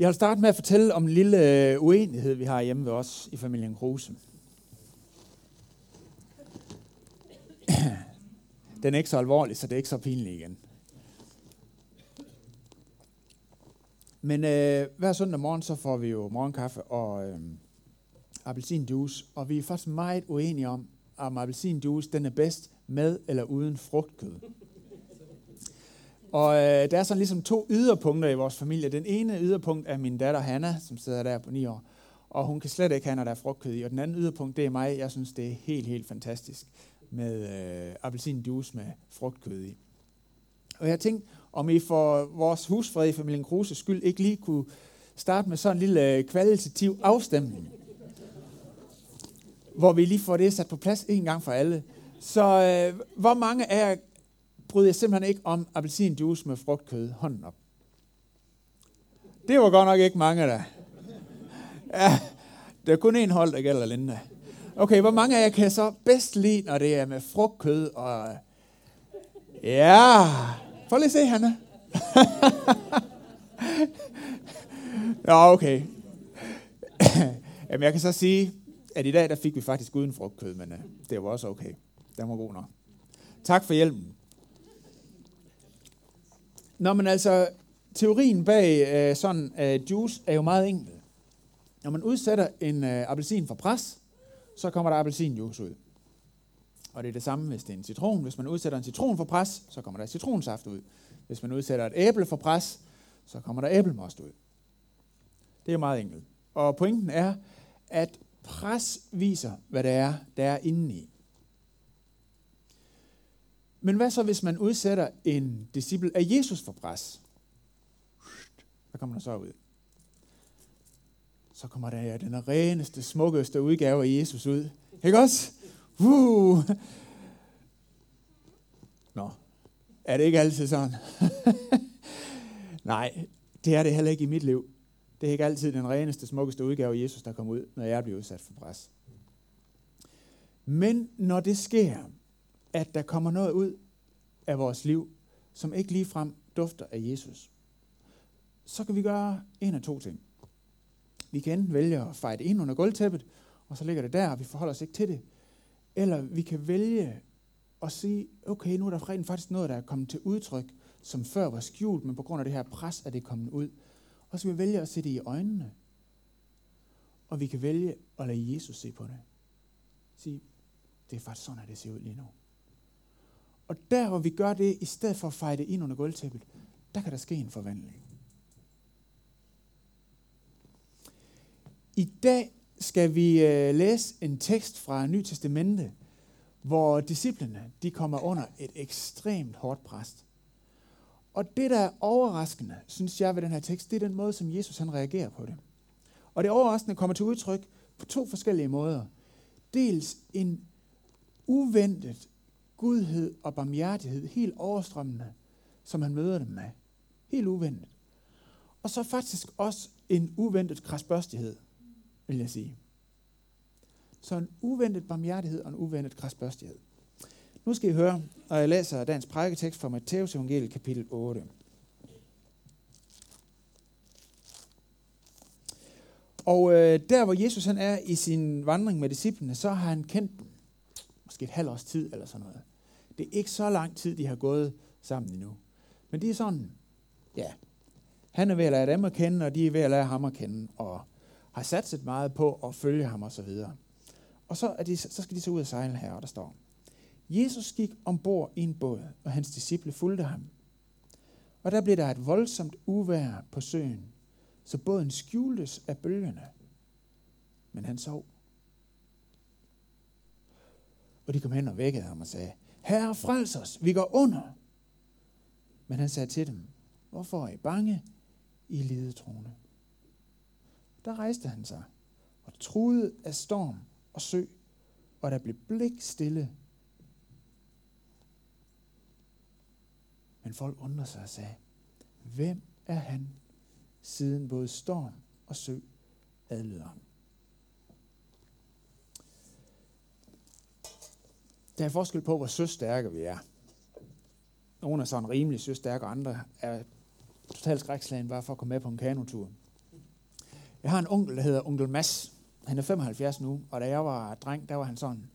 Jeg vil starte med at fortælle om en lille øh, uenighed, vi har hjemme ved os i familien Kruse. Den er ikke så alvorlig, så det er ikke så pinligt igen. Men øh, hver søndag morgen, så får vi jo morgenkaffe og øh, appelsinjuice, og vi er faktisk meget uenige om, om appelsinjuice den er bedst med eller uden frugtkød. Og øh, der er sådan ligesom to yderpunkter i vores familie. Den ene yderpunkt er min datter Hanna, som sidder der på 9 år. Og hun kan slet ikke have, når der er frugtkød i. Og den anden yderpunkt, det er mig. Jeg synes, det er helt, helt fantastisk med øh, appelsinjuice med frugtkød i. Og jeg tænkte, om I for vores husfred i familien Kruse skyld ikke lige kunne starte med sådan en lille øh, kvalitativ afstemning. Hvor vi lige får det sat på plads en gang for alle. Så øh, hvor mange af jer bryder jeg simpelthen ikke om appelsinjuice med frugtkød. Hånden op. Det var godt nok ikke mange der. Ja, der er kun en hold, der gælder Linda. Okay, hvor mange af jer kan så bedst lide, når det er med frugtkød og... Ja, prøv lige at se, Hanna. ja, okay. Jamen, jeg kan så sige, at i dag, der fik vi faktisk uden frugtkød, men uh, det var også okay. Den var god nok. Tak for hjælpen. Nå, men altså, teorien bag uh, sådan uh, juice er jo meget enkel. Når man udsætter en uh, appelsin for pres, så kommer der appelsinjuice ud. Og det er det samme, hvis det er en citron. Hvis man udsætter en citron for pres, så kommer der citronsaft ud. Hvis man udsætter et æble for pres, så kommer der æblemost ud. Det er meget enkelt. Og pointen er, at pres viser, hvad det er, der er indeni. Men hvad så, hvis man udsætter en disciple af Jesus for pres? Hvad kommer der så ud? Så kommer der ja, den reneste, smukkeste udgave af Jesus ud. Ikke også? Uh. Nå, er det ikke altid sådan? Nej, det er det heller ikke i mit liv. Det er ikke altid den reneste, smukkeste udgave af Jesus, der kommer ud, når jeg bliver udsat for pres. Men når det sker, at der kommer noget ud af vores liv, som ikke ligefrem dufter af Jesus, så kan vi gøre en af to ting. Vi kan enten vælge at fejre det ind under gulvtæppet, og så ligger det der, og vi forholder os ikke til det. Eller vi kan vælge at sige, okay, nu er der rent faktisk noget, der er kommet til udtryk, som før var skjult, men på grund af det her pres er det kommet ud. Og så kan vi vælge at se det i øjnene. Og vi kan vælge at lade Jesus se på det. Sige, det er faktisk sådan, at det ser ud lige nu. Og der, hvor vi gør det, i stedet for at fejre det ind under gulvtæppet, der kan der ske en forvandling. I dag skal vi øh, læse en tekst fra Ny Testamente, hvor disciplene de kommer under et ekstremt hårdt pres. Og det, der er overraskende, synes jeg ved den her tekst, det er den måde, som Jesus han reagerer på det. Og det overraskende kommer til udtryk på to forskellige måder. Dels en uventet gudhed og barmhjertighed, helt overstrømmende, som han møder dem med. Helt uventet. Og så faktisk også en uventet krasbørstighed, vil jeg sige. Så en uventet barmhjertighed og en uventet krasbørstighed. Nu skal I høre, og jeg læser dagens prædiketekst fra Matteus evangeliet kapitel 8. Og øh, der, hvor Jesus han er i sin vandring med disciplene, så har han kendt dem. Måske et halvt års tid eller sådan noget. Det er ikke så lang tid, de har gået sammen endnu. Men det er sådan, ja, han er ved at lære dem at kende, og de er ved at lære ham at kende, og har satset meget på at følge ham osv. Og, og så, er de, så skal de så ud og sejle her, og der står, Jesus gik ombord i en båd, og hans disciple fulgte ham. Og der blev der et voldsomt uvær på søen, så båden skjultes af bølgerne. Men han sov. Og de kom hen og vækkede ham og sagde, Herre, frels os, vi går under. Men han sagde til dem, hvorfor er I bange, I lidetroende? Der rejste han sig og truede af storm og sø, og der blev blik stille Men folk undrede sig og sagde, hvem er han, siden både storm og sø adlyder ham? Der er forskel på, hvor søstærke vi er. Nogle er sådan rimelig søstærke, og andre er totalt skrækslagen bare for at komme med på en kanotur. Jeg har en onkel, der hedder onkel Mads. Han er 75 nu, og da jeg var dreng, der var han sådan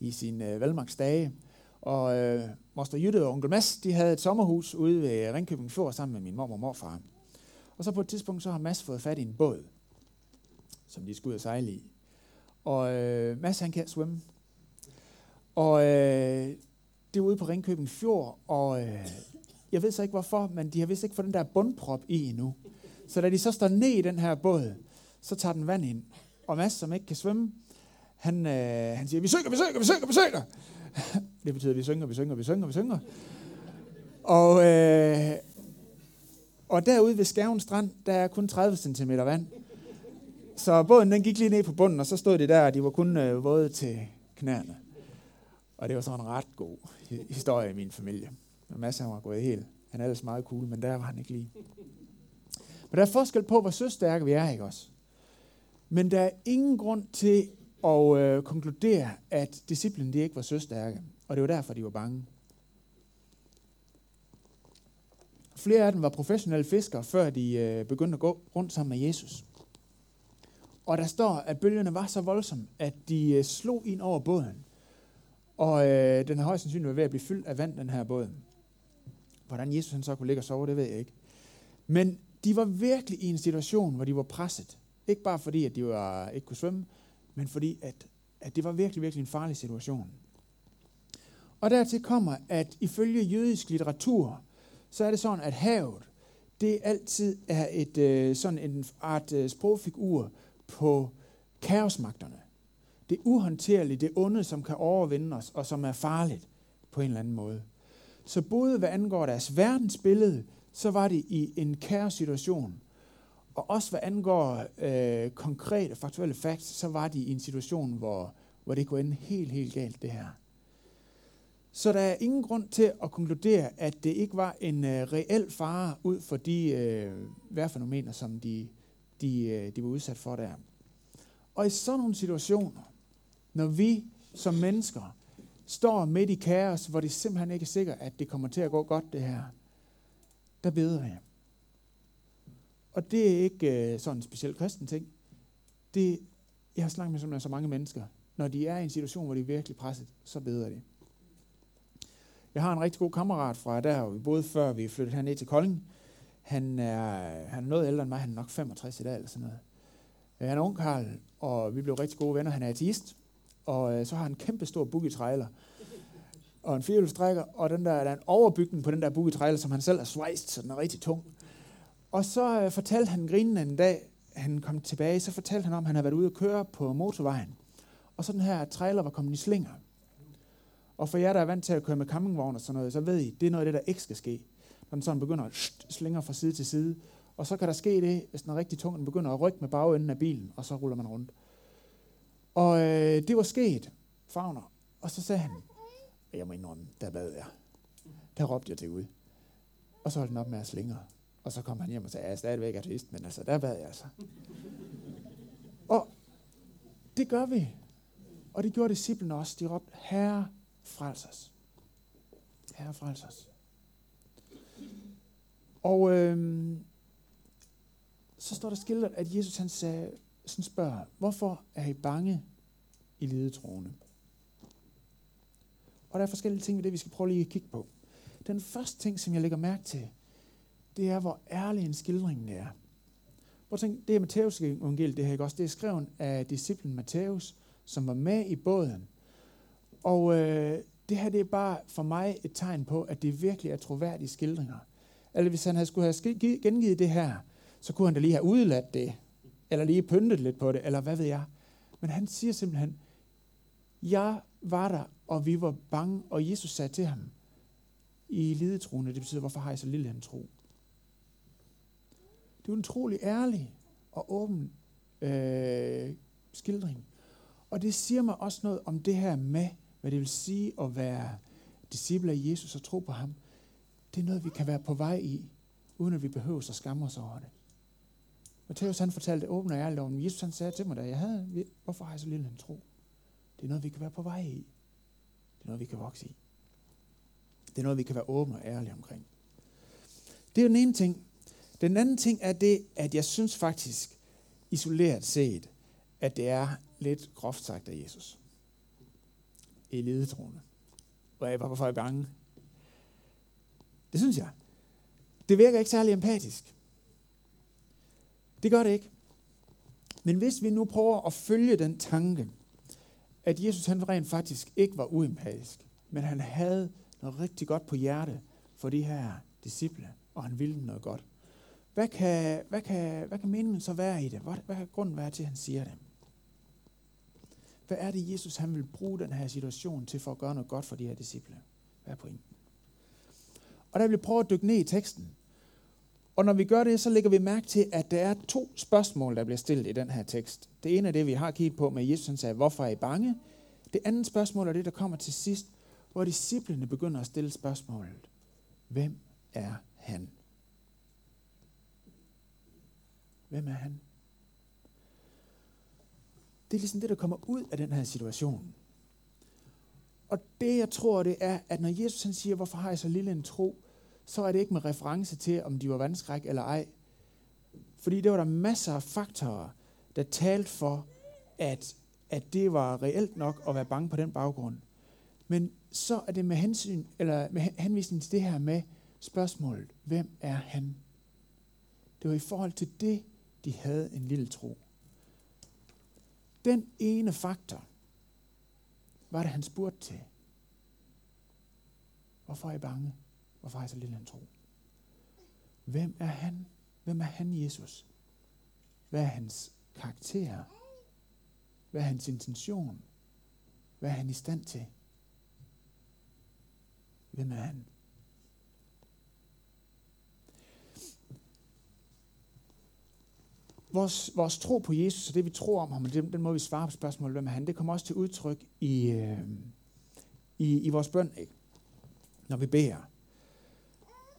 i sin øh, velmagsdage. Og øh, Moster Jytte og onkel Mads, de havde et sommerhus ude ved Ringkøbing Fjord sammen med min mor og morfar. Og så på et tidspunkt, så har Mads fået fat i en båd, som de skulle ud og sejle i. Og øh, Mads, han kan svømme. Og øh, det er ude på Ringkøbing Fjord, og øh, jeg ved så ikke hvorfor, men de har vist ikke fået den der bundprop i endnu. Så da de så står ned i den her båd, så tager den vand ind. Og Mads, som ikke kan svømme, han, øh, han siger, vi synger, vi synger, vi synger, vi synger. det betyder, vi synger, vi synger, vi synger, vi synger. Og, øh, og derude ved Skærven Strand, der er kun 30 cm vand. Så båden den gik lige ned på bunden, og så stod de der, og de var kun øh, våde til knæerne. Og det var sådan en ret god historie i min familie. Og Mads han var gået helt. Han er ellers meget cool, men der var han ikke lige. Men der er forskel på, hvor søstærke vi er, ikke også? Men der er ingen grund til at øh, konkludere, at disciplen de ikke var søstærke. Og det var derfor, de var bange. Flere af dem var professionelle fiskere, før de øh, begyndte at gå rundt sammen med Jesus. Og der står, at bølgerne var så voldsomme, at de øh, slog ind over båden. Og øh, den har højst sandsynligt været ved at blive fyldt af vand, den her båd. Hvordan Jesus han så kunne ligge og sove, det ved jeg ikke. Men de var virkelig i en situation, hvor de var presset. Ikke bare fordi, at de var, ikke kunne svømme, men fordi, at, at det var virkelig, virkelig en farlig situation. Og dertil kommer, at ifølge jødisk litteratur, så er det sådan, at havet, det altid er et øh, sådan en art øh, sprogfigur på kaosmagterne. Det uhåndterlige, det onde, som kan overvinde os, og som er farligt på en eller anden måde. Så både hvad angår deres verdensbillede, så var det i en kære situation. Og også hvad angår øh, konkrete, faktuelle facts, så var de i en situation, hvor, hvor det kunne ende helt, helt galt, det her. Så der er ingen grund til at konkludere, at det ikke var en øh, reel fare ud for de øh, vejrfænomener, som de, de, øh, de var udsat for der. Og i sådan nogle situationer, når vi som mennesker står midt i kaos, hvor det simpelthen ikke er sikkert, at det kommer til at gå godt det her, der beder jeg. Og det er ikke øh, sådan en speciel kristen ting. Det, jeg har snakket med så mange mennesker. Når de er i en situation, hvor de er virkelig presset, så beder de. Jeg har en rigtig god kammerat fra der, hvor vi boede før vi flyttede herned til Kolding. Han er, han er noget ældre end mig, han er nok 65 i dag eller sådan noget. Han er ung Karl, og vi blev rigtig gode venner. Han er ateist, og øh, så har han en kæmpe stor boogie trailer og en firehjulstrækker, og den der, der er en overbygning på den der boogie trailer, som han selv har svejst, så den er rigtig tung. Og så øh, fortalte han grinende en dag, han kom tilbage, så fortalte han om, at han havde været ude at køre på motorvejen. Og så den her trailer var kommet i slinger. Og for jer, der er vant til at køre med campingvogn og sådan noget, så ved I, det er noget af det, der ikke skal ske. Når den sådan begynder at slinger fra side til side. Og så kan der ske det, hvis den er rigtig tung, den begynder at rykke med bagenden af bilen, og så ruller man rundt. Og øh, det var sket, Fagner. Og så sagde han, jeg må indrømme, der bad jeg. Der råbte jeg til Gud. Og så holdt den op med at slinge. Og så kom han hjem og sagde, jeg er stadigvæk ateist, men altså, der bad jeg altså. og det gør vi. Og det gjorde disciplene også. De råbte, Herre, frels os. Herre, frels os. Og øhm, så står der skildret, at Jesus han sagde, sådan spørger, hvorfor er I bange i ledetroende? Og der er forskellige ting ved det, vi skal prøve lige at kigge på. Den første ting, som jeg lægger mærke til, det er, hvor ærlig en skildring er. Prøv at tænke, det er Matteus evangeliet, det her, ikke også? Det er skrevet af disciplen Matthæus, som var med i båden. Og øh, det her, det er bare for mig et tegn på, at det virkelig er troværdige skildringer. Eller hvis han havde skulle have gengivet det her, så kunne han da lige have udeladt det, eller lige pyntet lidt på det, eller hvad ved jeg. Men han siger simpelthen, jeg var der, og vi var bange, og Jesus sagde til ham, i lidetroende, det betyder, hvorfor har jeg så lille en tro? Det er en utrolig ærlig og åben øh, skildring. Og det siger mig også noget om det her med, hvad det vil sige at være disciple af Jesus og tro på ham. Det er noget, vi kan være på vej i, uden at vi behøver at skamme os over det. Matthæus han fortalte åbent og ærligt om, Jesus han sagde til mig, da jeg havde, hvorfor har jeg så lille en tro? Det er noget, vi kan være på vej i. Det er noget, vi kan vokse i. Det er noget, vi kan være åbne og ærlige omkring. Det er den ene ting. Den anden ting er det, at jeg synes faktisk, isoleret set, at det er lidt groft sagt af Jesus. I ledetroende. Og jeg var for bange. Det synes jeg. Det virker ikke særlig empatisk. Det gør det ikke. Men hvis vi nu prøver at følge den tanke, at Jesus han rent faktisk ikke var uempatisk, men han havde noget rigtig godt på hjerte for de her disciple, og han ville noget godt. Hvad kan, hvad kan, hvad kan meningen så være i det? Hvad, hvad kan grunden være til, at han siger det? Hvad er det, Jesus han vil bruge den her situation til for at gøre noget godt for de her disciple? Hvad er pointen? Og der vil vi prøve at dykke ned i teksten. Og når vi gør det, så lægger vi mærke til, at der er to spørgsmål, der bliver stillet i den her tekst. Det ene er det, vi har kigget på med Jesus, han sagde, hvorfor er I bange? Det andet spørgsmål er det, der kommer til sidst, hvor disciplene begynder at stille spørgsmålet. Hvem er han? Hvem er han? Det er ligesom det, der kommer ud af den her situation. Og det, jeg tror, det er, at når Jesus han siger, hvorfor har jeg så lille en tro, så er det ikke med reference til, om de var vandskræk eller ej. Fordi det var der masser af faktorer, der talte for, at, at det var reelt nok at være bange på den baggrund. Men så er det med, hensyn, eller med henvisning til det her med spørgsmålet, hvem er han? Det var i forhold til det, de havde en lille tro. Den ene faktor var det, han spurgte til. Hvorfor er I bange? Hvorfor har jeg så lille en tro? Hvem er han? Hvem er han, Jesus? Hvad er hans karakter? Hvad er hans intention? Hvad er han i stand til? Hvem er han? Vores, vores tro på Jesus, og det vi tror om ham, og den, den må vi svare på spørgsmålet, hvem er han, det kommer også til udtryk i, øh, i, i vores bøn, ikke? når vi beder.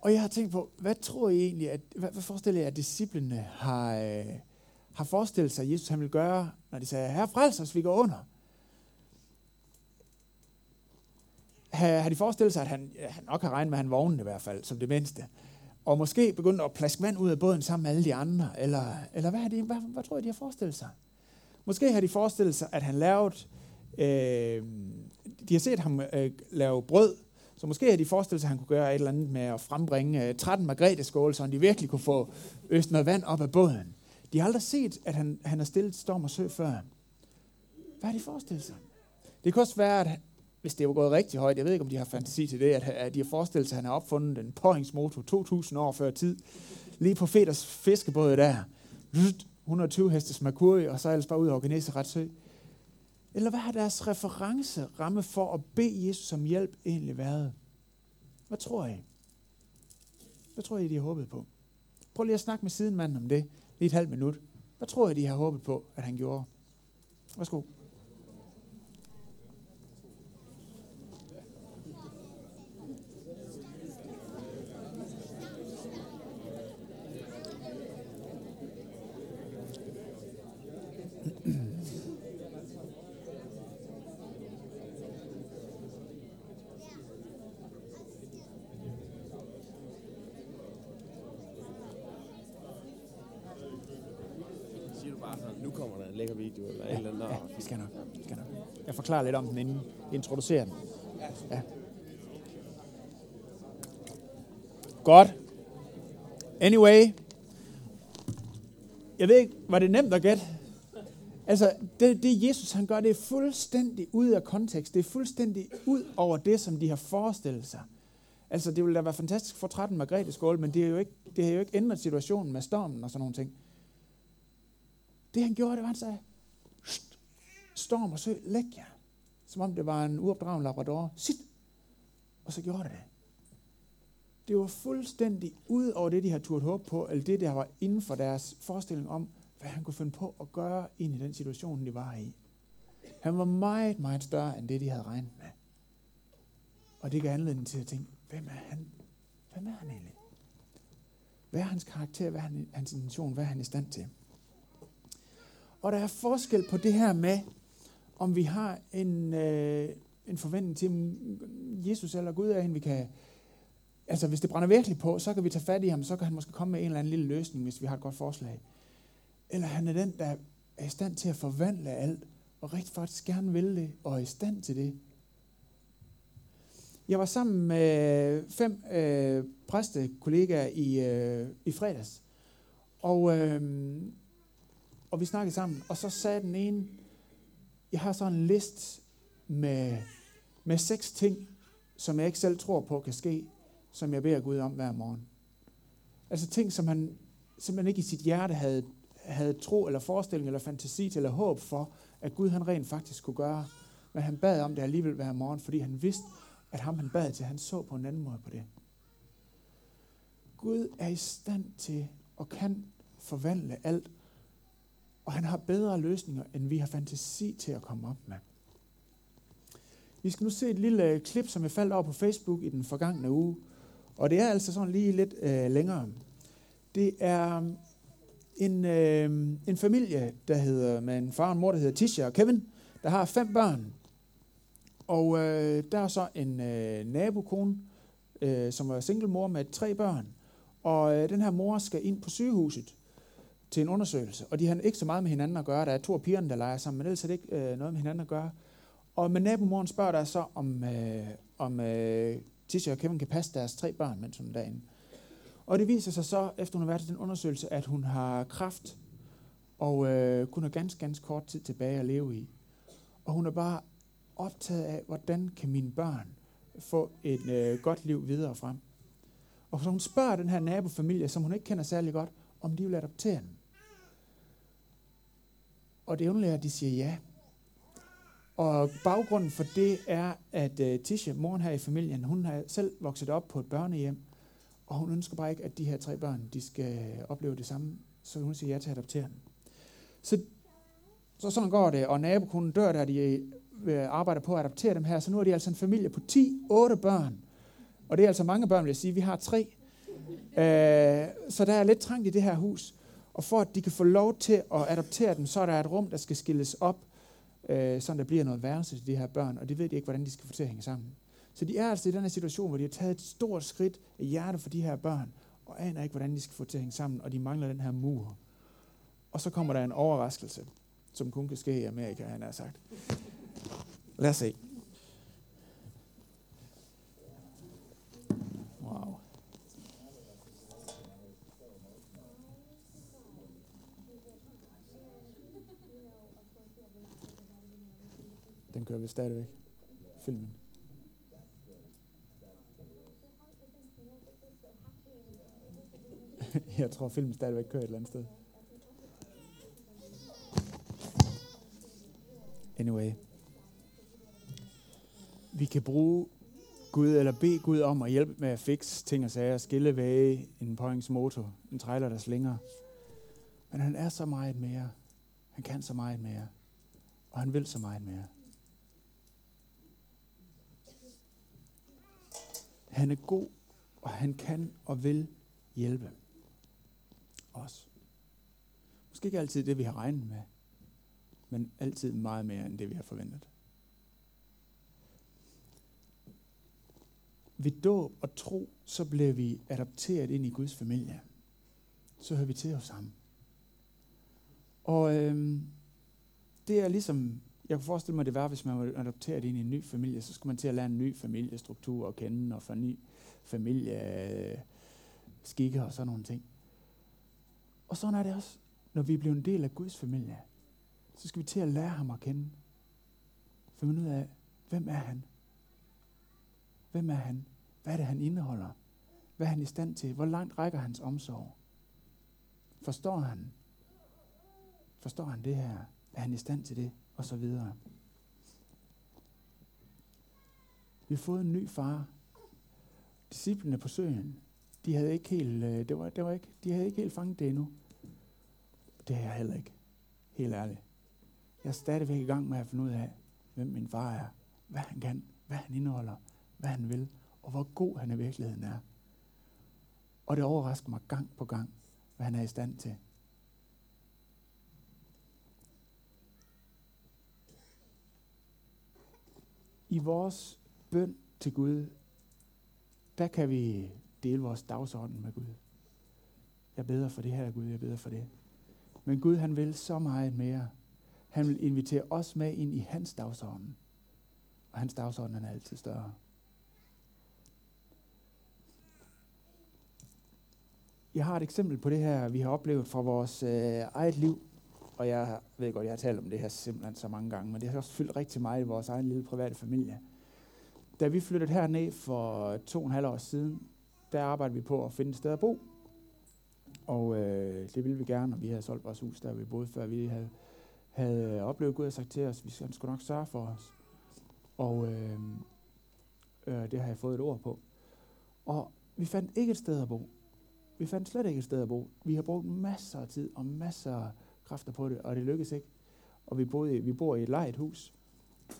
Og jeg har tænkt på, hvad tror I egentlig, at, hvad, hvad forestiller jeg, at disciplene har, øh, har forestillet sig, at Jesus han vil gøre, når de sagde, her frels os, vi går under. Har, har de forestillet sig, at han, ja, han nok har regnet med, at han vågnede i hvert fald, som det mindste. Og måske begyndt at plaske vand ud af båden sammen med alle de andre. Eller, eller hvad, har de, hvad, hvad tror jeg, de har forestillet sig? Måske har de forestillet sig, at han lavede... Øh, de har set ham øh, lave brød, så måske har de forestillet sig, at han kunne gøre et eller andet med at frembringe øh, 13 margrethe så de virkelig kunne få øst noget vand op af båden. De har aldrig set, at han, han har stillet storm og sø før. Hvad har de forestillet sig? Det kan også være, at hvis det var gået rigtig højt, jeg ved ikke, om de har fantasi til det, at, at de har forestillet sig, at han har opfundet en påhængsmotor 2000 år før tid, lige på Feders fiskebåd der. 120 hestes Mercury, og så ellers bare ud over Genesaret sø. Eller hvad har deres referenceramme for at bede Jesus om hjælp egentlig været? Hvad tror I? Hvad tror I, de har håbet på? Prøv lige at snakke med sidenmanden om det, lige et halvt minut. Hvad tror I, de har håbet på, at han gjorde? Værsgo. Forklare lidt om den, inden vi introducerer den. Ja. Godt. Anyway. Jeg ved ikke, var det nemt at gætte? Altså, det, det Jesus han gør, det er fuldstændig ud af kontekst. Det er fuldstændig ud over det, som de har forestillet sig. Altså, det ville da være fantastisk for 13 Margrethe skål, men det, er jo ikke, det har jo ikke ændret situationen med stormen og sådan nogle ting. Det han gjorde, det var, at han sagde, storm og sø, læg jer som om det var en uopdragen labrador. Sit! Og så gjorde det det. Det var fuldstændig ud over det, de havde turt håb på, eller det, der var inden for deres forestilling om, hvad han kunne finde på at gøre ind i den situation, de var i. Han var meget, meget større end det, de havde regnet med. Og det gav anledning til at tænke, hvem er han? Hvem er han egentlig? Hvad er hans karakter? Hvad er hans intention? Hvad er han i stand til? Og der er forskel på det her med, om vi har en, øh, en forventning til Jesus eller Gud er en, vi kan... Altså, hvis det brænder virkelig på, så kan vi tage fat i ham, så kan han måske komme med en eller anden lille løsning, hvis vi har et godt forslag. eller han er den, der er i stand til at forvandle alt, og rigtig faktisk gerne vil det, og er i stand til det. Jeg var sammen med fem øh, præstekollegaer i, øh, i fredags, og, øh, og vi snakkede sammen, og så sagde den ene, jeg har sådan en list med, med seks ting, som jeg ikke selv tror på kan ske, som jeg beder Gud om hver morgen. Altså ting, som han simpelthen ikke i sit hjerte havde, havde tro eller forestilling eller fantasi til eller håb for, at Gud han rent faktisk kunne gøre. Men han bad om det alligevel hver morgen, fordi han vidste, at ham han bad til, han så på en anden måde på det. Gud er i stand til og kan forvandle alt, og han har bedre løsninger, end vi har fantasi til at komme op med. Vi skal nu se et lille øh, klip, som jeg faldt over på Facebook i den forgangne uge. Og det er altså sådan lige lidt øh, længere. Det er um, en, øh, en familie, der hedder, med en far og en mor, der hedder Tisha og Kevin, der har fem børn. Og øh, der er så en øh, nabokone, øh, som er single mor med tre børn. Og øh, den her mor skal ind på sygehuset til en undersøgelse. Og de har ikke så meget med hinanden at gøre. Der er to af pigerne, der leger sammen, men ellers er det ikke øh, noget med hinanden at gøre. Og med nabomoren spørger der så, om, øh, om øh, Tisha og Kevin kan passe deres tre børn, mens hun er derinde. Og det viser sig så, efter hun har været i den undersøgelse, at hun har kraft, og øh, kun har ganske, ganske kort tid tilbage at leve i. Og hun er bare optaget af, hvordan kan mine børn få et øh, godt liv videre frem. Og så hun spørger den her nabofamilie, som hun ikke kender særlig godt, om de vil adoptere den. Og det underlige er, at de siger ja. Og baggrunden for det er, at øh, uh, Tisha, moren her i familien, hun har selv vokset op på et børnehjem, og hun ønsker bare ikke, at de her tre børn, de skal opleve det samme, så hun siger ja til at adoptere dem. Så, så sådan går det, og nabokonen dør, der de øh, arbejder på at adoptere dem her, så nu er de altså en familie på 10-8 børn. Og det er altså mange børn, vil jeg sige. Vi har tre. Uh, så der er lidt trangt i det her hus. Og for at de kan få lov til at adoptere dem, så er der et rum, der skal skilles op, øh, så der bliver noget værelse til de her børn, og det ved de ikke, hvordan de skal få til at hænge sammen. Så de er altså i den her situation, hvor de har taget et stort skridt af hjerte for de her børn, og aner ikke, hvordan de skal få til at hænge sammen, og de mangler den her mur. Og så kommer der en overraskelse, som kun kan ske i Amerika, han har sagt. Lad os se. Kører vi stadigvæk. Filmen. Jeg tror, filmen stadigvæk kører et eller andet sted. Anyway. Vi kan bruge Gud, eller bede Gud om at hjælpe med at fikse ting og sager, skille væge, en motor, en trailer, der slinger. Men han er så meget mere. Han kan så meget mere. Og han vil så meget mere. Han er god, og han kan og vil hjælpe os. Måske ikke altid det, vi har regnet med, men altid meget mere end det, vi har forventet. Ved dåb og tro, så bliver vi adopteret ind i Guds familie. Så hører vi til os sammen. Og øhm, det er ligesom jeg kunne forestille mig, det var, hvis man var adopteret ind i en ny familie, så skulle man til at lære en ny familiestruktur at kende, og få ny familie skikke og sådan nogle ting. Og sådan er det også, når vi bliver en del af Guds familie. Så skal vi til at lære ham at kende. Finde ud af, hvem er han? Hvem er han? Hvad er det, han indeholder? Hvad er han i stand til? Hvor langt rækker hans omsorg? Forstår han? Forstår han det her? Er han i stand til det? Og så videre. Vi har fået en ny far. Disciplene på søen, de havde ikke helt, øh, det var, det var ikke, de havde ikke helt fanget det endnu. Det har jeg heller ikke. Helt ærligt. Jeg er stadigvæk i gang med at finde ud af, hvem min far er, hvad han kan, hvad han indeholder, hvad han vil, og hvor god han i virkeligheden er. Og det overrasker mig gang på gang, hvad han er i stand til. I vores bøn til Gud, der kan vi dele vores dagsorden med Gud. Jeg beder for det her, Gud, jeg beder for det. Men Gud han vil så meget mere. Han vil invitere os med ind i hans dagsorden. Og hans dagsorden er altid større. Jeg har et eksempel på det her, vi har oplevet fra vores øh, eget liv. Og jeg ved godt, jeg har talt om det her simpelthen så mange gange, men det har også fyldt rigtig meget i vores egen lille private familie. Da vi flyttede herned for to og en halv år siden, der arbejdede vi på at finde et sted at bo. Og øh, det ville vi gerne, og vi havde solgt vores hus, der vi boede, før vi havde, havde øh, oplevet Gud og sagt til os, at han skulle nok sørge for os. Og øh, øh, det har jeg fået et ord på. Og vi fandt ikke et sted at bo. Vi fandt slet ikke et sted at bo. Vi har brugt masser af tid og masser af kræfter på det, og det lykkedes ikke. Og vi, boede, vi bor i et lejet hus,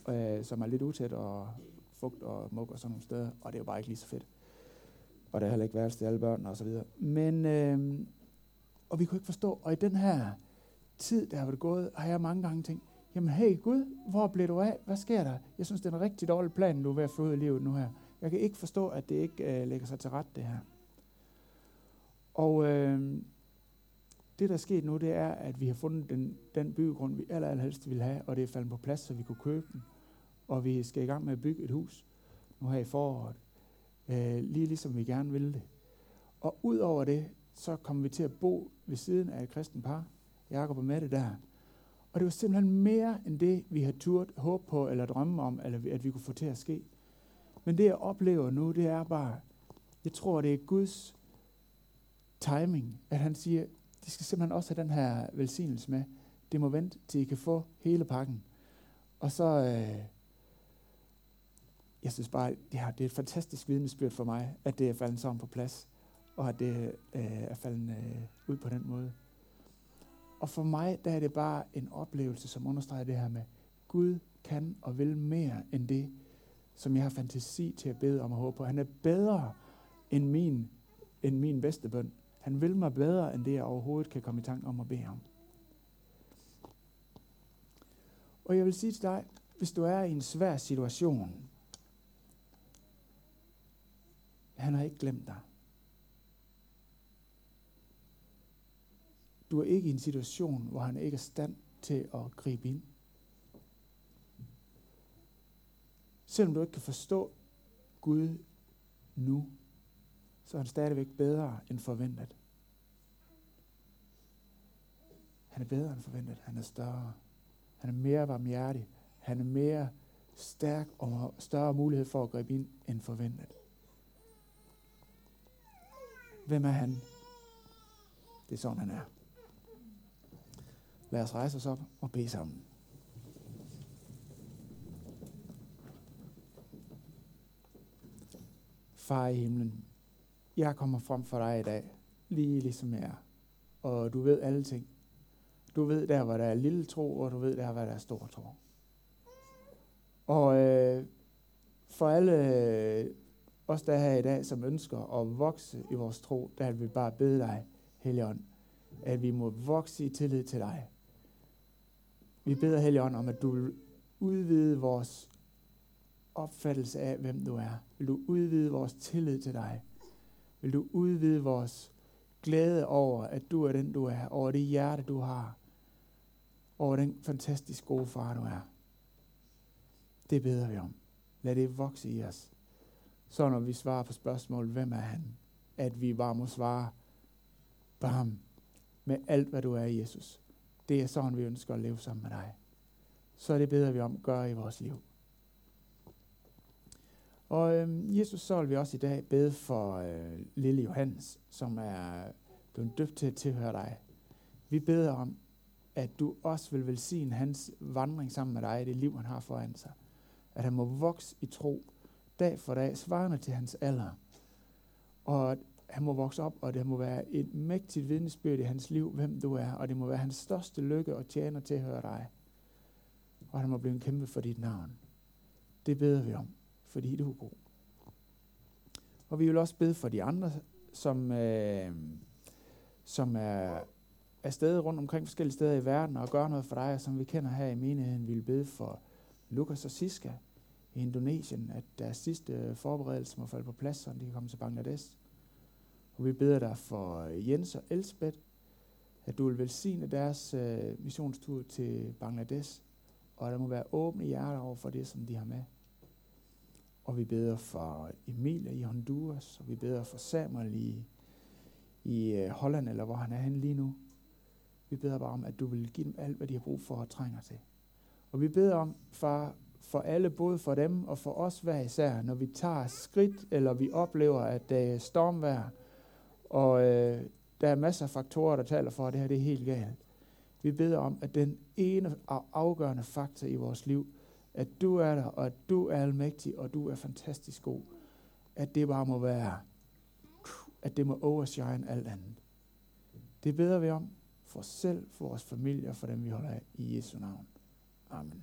øh, som er lidt utæt og fugt og mug og sådan nogle steder, og det er jo bare ikke lige så fedt. Og der er heller ikke værelse til alle børn og så videre. Men, øh, og vi kunne ikke forstå, og i den her tid, der har været gået, har jeg mange gange tænkt, jamen hey Gud, hvor blev du af? Hvad sker der? Jeg synes, det er en rigtig dårlig plan, du er ved at få ud i livet nu her. Jeg kan ikke forstå, at det ikke øh, lægger sig til ret, det her. Og øh, det, der er sket nu, det er, at vi har fundet den, den byggegrund, vi aller, allerhelst ville have, og det er faldet på plads, så vi kunne købe den. Og vi skal i gang med at bygge et hus nu her i foråret, øh, lige ligesom vi gerne ville det. Og ud over det, så kommer vi til at bo ved siden af et kristen par, Jakob og Mette der. Og det var simpelthen mere end det, vi har turt håbe på eller drømme om, eller at vi kunne få til at ske. Men det, jeg oplever nu, det er bare, jeg tror, det er Guds timing, at han siger, de skal simpelthen også have den her velsignelse med. Det må vente, til I kan få hele pakken. Og så, øh, jeg synes bare, ja, det er et fantastisk vidnesbyrd for mig, at det er faldet sammen på plads, og at det øh, er faldet øh, ud på den måde. Og for mig, der er det bare en oplevelse, som understreger det her med, Gud kan og vil mere end det, som jeg har fantasi til at bede om og håbe på. Han er bedre end min, end min bedste bøn. Han vil mig bedre, end det jeg overhovedet kan komme i tanke om at bede om. Og jeg vil sige til dig, hvis du er i en svær situation, han har ikke glemt dig. Du er ikke i en situation, hvor han ikke er stand til at gribe ind. Selvom du ikke kan forstå Gud nu, så er han stadigvæk bedre end forventet. Han er bedre end forventet. Han er større. Han er mere varmhjertig. Han er mere stærk og har større mulighed for at gribe ind end forventet. Hvem er han? Det er sådan, han er. Lad os rejse os op og bede sammen. Far i himlen, jeg kommer frem for dig i dag, lige ligesom jeg er. Og du ved alle ting. Du ved der, hvor der er lille tro, og du ved der, hvor der er stor tro. Og øh, for alle øh, os, der er her i dag, som ønsker at vokse i vores tro, der vil vi bare bede dig, Helligånd, at vi må vokse i tillid til dig. Vi beder Helligånd om, at du vil udvide vores opfattelse af, hvem du er. Vil du udvide vores tillid til dig? Vil du udvide vores glæde over, at du er den, du er, over det hjerte, du har, over den fantastisk gode far, du er. Det beder vi om. Lad det vokse i os. Så når vi svarer på spørgsmålet, hvem er han? At vi bare må svare, ham med alt, hvad du er, Jesus. Det er sådan, vi ønsker at leve sammen med dig. Så det beder vi om, gør i vores liv. Og øh, Jesus, så vil vi også i dag bede for øh, lille Johannes, som er blevet døbt til at tilhøre dig. Vi beder om, at du også vil velsigne hans vandring sammen med dig i det liv, han har foran sig. At han må vokse i tro dag for dag, svarende til hans alder. Og at han må vokse op, og det må være et mægtigt vidnesbyrd i hans liv, hvem du er, og det må være hans største lykke og tjene at tilhøre dig. Og han må blive en kæmpe for dit navn. Det beder vi om, fordi du er god. Og vi vil også bede for de andre, som, øh, som er steder rundt omkring forskellige steder i verden og gør noget for dig, som vi kender her i menigheden. Vi vil bede for Lukas og Siska i Indonesien, at deres sidste forberedelse må falde på plads, så de kan komme til Bangladesh. Og vi beder dig for Jens og Elsbeth, at du vil velsigne deres øh, missionstur til Bangladesh, og der må være åbne hjerter over for det, som de har med. Og vi beder for Emilia i Honduras, og vi beder for Samuel i, i øh, Holland, eller hvor han er henne lige nu. Vi beder bare om, at du vil give dem alt, hvad de har brug for og trænger til. Og vi beder om, far, for alle, både for dem og for os hver især, når vi tager skridt, eller vi oplever, at det er stormvejr, og øh, der er masser af faktorer, der taler for, at det her det er helt galt. Vi beder om, at den ene afgørende faktor i vores liv, at du er der, og at du er almægtig, og du er fantastisk god, at det bare må være, at det må overshine alt andet. Det beder vi om for os selv, for vores familie og for dem, vi holder af i Jesu navn. Amen.